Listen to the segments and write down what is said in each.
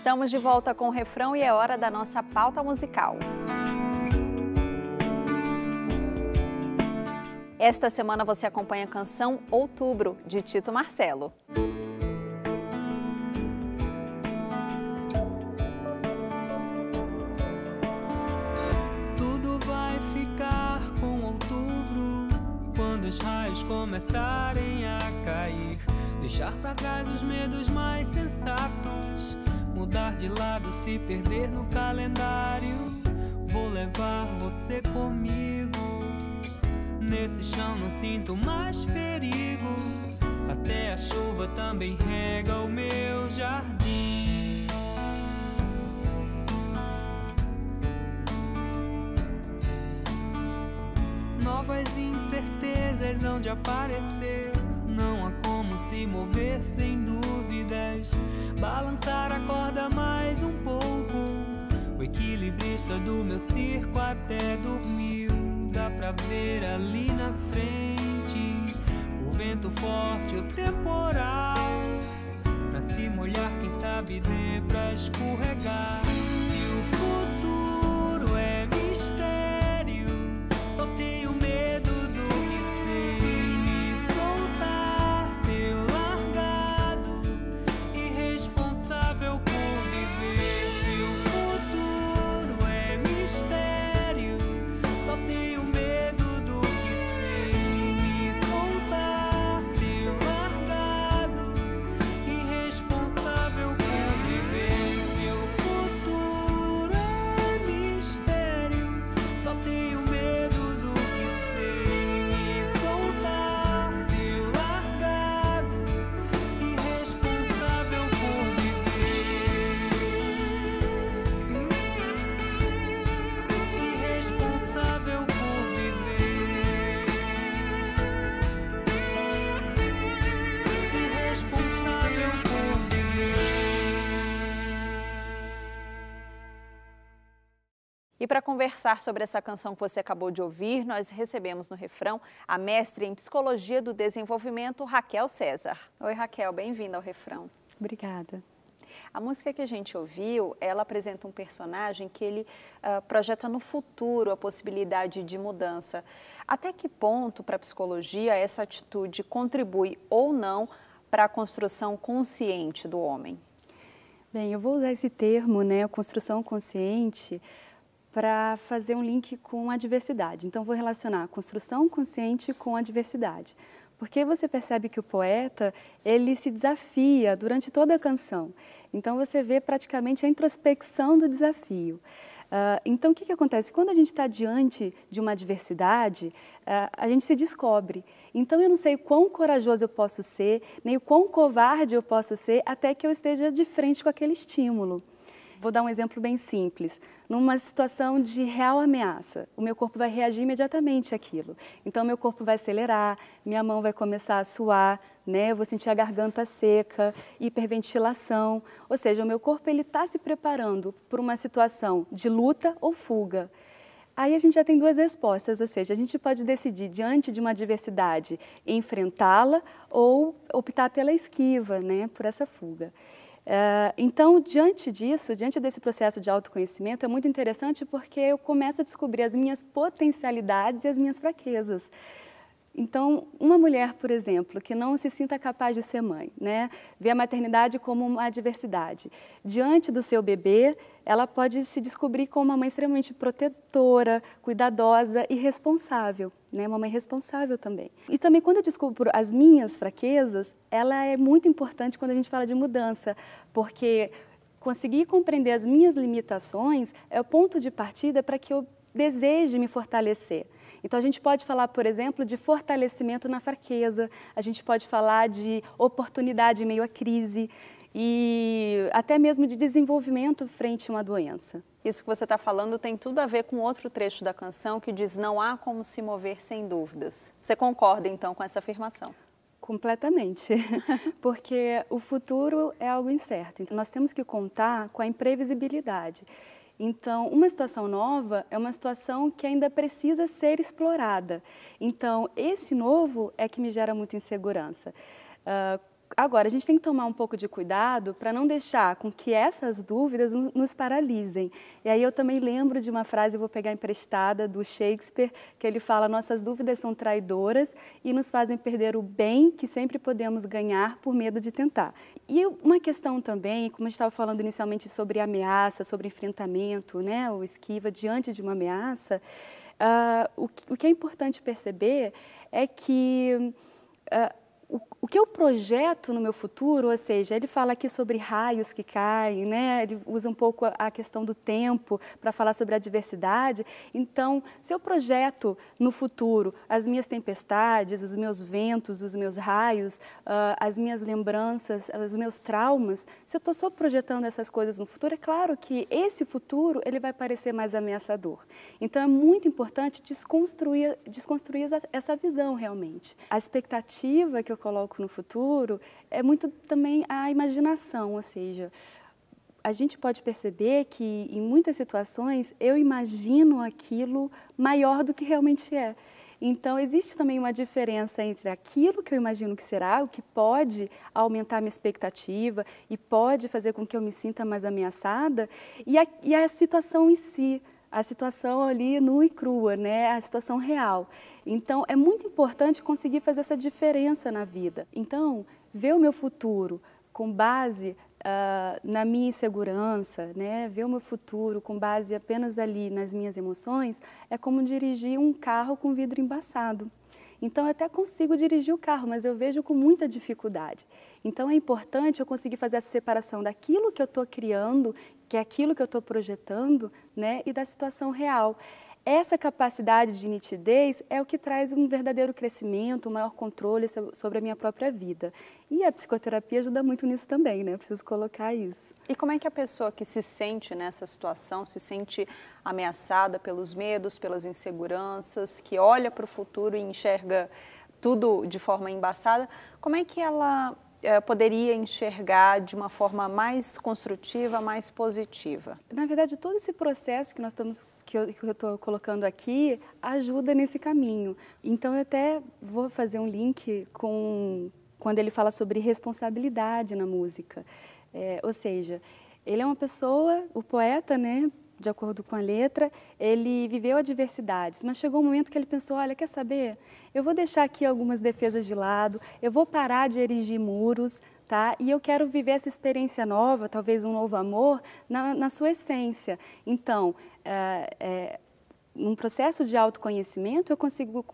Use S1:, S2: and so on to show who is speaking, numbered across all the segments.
S1: Estamos de volta com o refrão e é hora da nossa pauta musical. Esta semana você acompanha a canção Outubro, de Tito Marcelo.
S2: Tudo vai ficar com outubro quando os raios começarem a cair. Deixar para trás os medos mais sensatos, mudar de lado, se perder no calendário. Vou levar você comigo. Nesse chão não sinto mais perigo. Até a chuva também rega o meu jardim. Novas incertezas hão de aparecer. Se mover sem dúvidas. Balançar a corda mais um pouco. O equilibrista do meu circo até dormiu. Dá pra ver ali na frente o vento forte, o temporal. Pra se molhar, quem sabe dê pra escorregar.
S1: E para conversar sobre essa canção que você acabou de ouvir, nós recebemos no refrão a mestre em Psicologia do Desenvolvimento, Raquel César. Oi, Raquel, bem-vinda ao refrão.
S3: Obrigada.
S1: A música que a gente ouviu, ela apresenta um personagem que ele ah, projeta no futuro a possibilidade de mudança. Até que ponto, para a psicologia, essa atitude contribui ou não para a construção consciente do homem?
S3: Bem, eu vou usar esse termo, né, construção consciente, para fazer um link com a diversidade. Então, vou relacionar a construção consciente com a diversidade. Porque você percebe que o poeta, ele se desafia durante toda a canção. Então, você vê praticamente a introspecção do desafio. Ah, então, o que, que acontece? Quando a gente está diante de uma adversidade, ah, a gente se descobre. Então, eu não sei quão corajoso eu posso ser, nem o quão covarde eu posso ser, até que eu esteja de frente com aquele estímulo. Vou dar um exemplo bem simples. Numa situação de real ameaça, o meu corpo vai reagir imediatamente àquilo. Então, meu corpo vai acelerar, minha mão vai começar a suar, né? Eu vou sentir a garganta seca, hiperventilação. Ou seja, o meu corpo ele está se preparando para uma situação de luta ou fuga. Aí a gente já tem duas respostas, ou seja, a gente pode decidir diante de uma adversidade enfrentá-la ou optar pela esquiva, né, por essa fuga. Eh, então, diante disso, diante desse processo de autoconhecimento, é muito interessante porque eu começo a descobrir as minhas potencialidades e as minhas fraquezas. Então, uma mulher, por exemplo, que não se sinta capaz de ser mãe, né, vê a maternidade como uma adversidade. Diante do seu bebê, ela pode se descobrir como uma mãe extremamente protetora, cuidadosa e responsável, né, uma mãe responsável também. E também quando eu descubro as minhas fraquezas, ela é muito importante quando a gente fala de mudança, porque conseguir compreender as minhas limitações é o ponto de partida para que eu deseje me fortalecer. Então, a gente pode falar, por exemplo, de fortalecimento na fraqueza, a gente pode falar de oportunidade em meio à crise e até mesmo de desenvolvimento frente a uma doença.
S1: Isso que você está falando tem tudo a ver com outro trecho da canção que diz: Não há como se mover sem dúvidas. Você concorda então com essa afirmação?
S3: Completamente, porque o futuro é algo incerto. Então, nós temos que contar com a imprevisibilidade. Então, uma situação nova é uma situação que ainda precisa ser explorada. Então, esse novo é que me gera muita insegurança. Uh, Agora, a gente tem que tomar um pouco de cuidado para não deixar com que essas dúvidas nos paralisem. E aí eu também lembro de uma frase, eu vou pegar emprestada, do Shakespeare, que ele fala: Nossas dúvidas são traidoras e nos fazem perder o bem que sempre podemos ganhar por medo de tentar. E uma questão também, como a gente estava falando inicialmente sobre ameaça, sobre enfrentamento, né, ou esquiva diante de uma ameaça, uh, o, o, que é importante perceber é que. Uh, o, que eu projeto no meu futuro, ou seja, ele fala aqui sobre raios que caem, né? ele usa um pouco a, a questão do tempo para falar sobre a diversidade. Então, se eu projeto no futuro as minhas tempestades, os meus ventos, os meus raios, uh, as minhas lembranças, os meus traumas, se eu estou só projetando essas coisas no futuro, é claro que esse futuro ele vai parecer mais ameaçador. Então, é muito importante desconstruir, desconstruir essa visão realmente. A expectativa que eu coloco no futuro é muito também a imaginação, ou seja, a gente pode perceber que em muitas situações eu imagino aquilo maior do que realmente é. Então, existe também uma diferença entre aquilo que eu imagino que será, o que pode aumentar minha expectativa e pode fazer com que eu me sinta mais ameaçada, e a, e a situação em si a situação ali nua e crua, né? a situação real. Então, é muito importante conseguir fazer essa diferença na vida. Então, ver o meu futuro com base uh, na minha insegurança, né? ver o meu futuro com base apenas ali nas minhas emoções, é como dirigir um carro com vidro embaçado. Então, eu até consigo dirigir o carro, mas eu vejo com muita dificuldade. Então, é importante eu conseguir fazer essa separação daquilo que eu estou criando, que é aquilo que eu estou projetando, né, e da situação real. Essa capacidade de nitidez é o que traz um verdadeiro crescimento, um maior controle sobre a minha própria vida. E a psicoterapia ajuda muito nisso também, né? Eu preciso colocar isso.
S1: E como é que a pessoa que se sente nessa situação, se sente ameaçada pelos medos, pelas inseguranças, que olha para o futuro e enxerga tudo de forma embaçada, como é que ela é, poderia enxergar de uma forma mais construtiva, mais positiva?
S3: Na verdade, todo esse processo que nós estamos que eu estou colocando aqui ajuda nesse caminho. Então, eu até vou fazer um link com quando ele fala sobre responsabilidade na música. É, ou seja, ele é uma pessoa, o poeta, né, de acordo com a letra, ele viveu adversidades, mas chegou um momento que ele pensou: olha, quer saber? Eu vou deixar aqui algumas defesas de lado, eu vou parar de erigir muros, tá? E eu quero viver essa experiência nova, talvez um novo amor, na, na sua essência. Então, é, é, num processo de autoconhecimento, eu consigo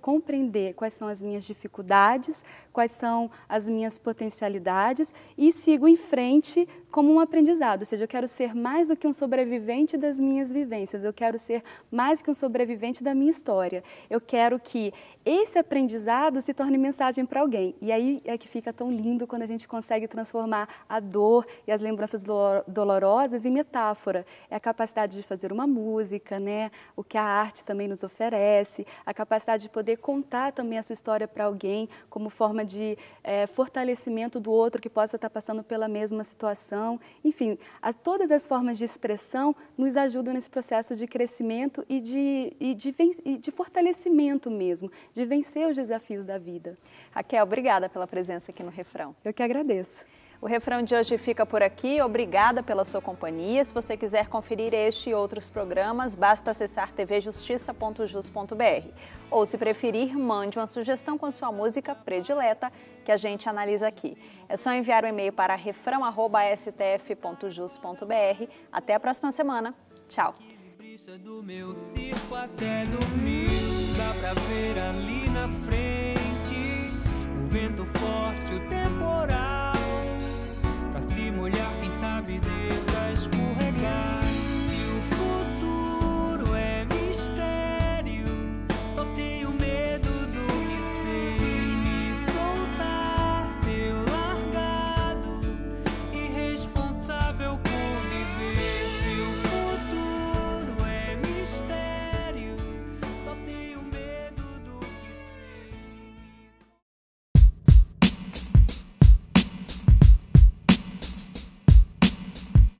S3: compreender quais são as minhas dificuldades, quais são as minhas potencialidades e sigo em frente como um aprendizado, ou seja, eu quero ser mais do que um sobrevivente das minhas vivências, eu quero ser mais que um sobrevivente da minha história. Eu quero que esse aprendizado se torne mensagem para alguém. E aí é que fica tão lindo quando a gente consegue transformar a dor e as lembranças dolorosas em metáfora. É a capacidade de fazer uma música, né? O que a arte também nos oferece, a capacidade de poder contar também a sua história para alguém como forma de é, fortalecimento do outro que possa estar passando pela mesma situação enfim, a, todas as formas de expressão nos ajudam nesse processo de crescimento e de, e de, e de fortalecimento mesmo, de vencer os desafios da vida.
S1: Raquel, obrigada pela presença aqui no Refrão.
S3: Eu que agradeço.
S1: O refrão de hoje fica por aqui. Obrigada pela sua companhia. Se você quiser conferir este e outros programas, basta acessar tvjustiça.jus.br. Ou, se preferir, mande uma sugestão com sua música predileta que a gente analisa aqui. É só enviar o um e-mail para refrão.stf.jus.br. Até a próxima semana. Tchau. o vento forte, o temporal.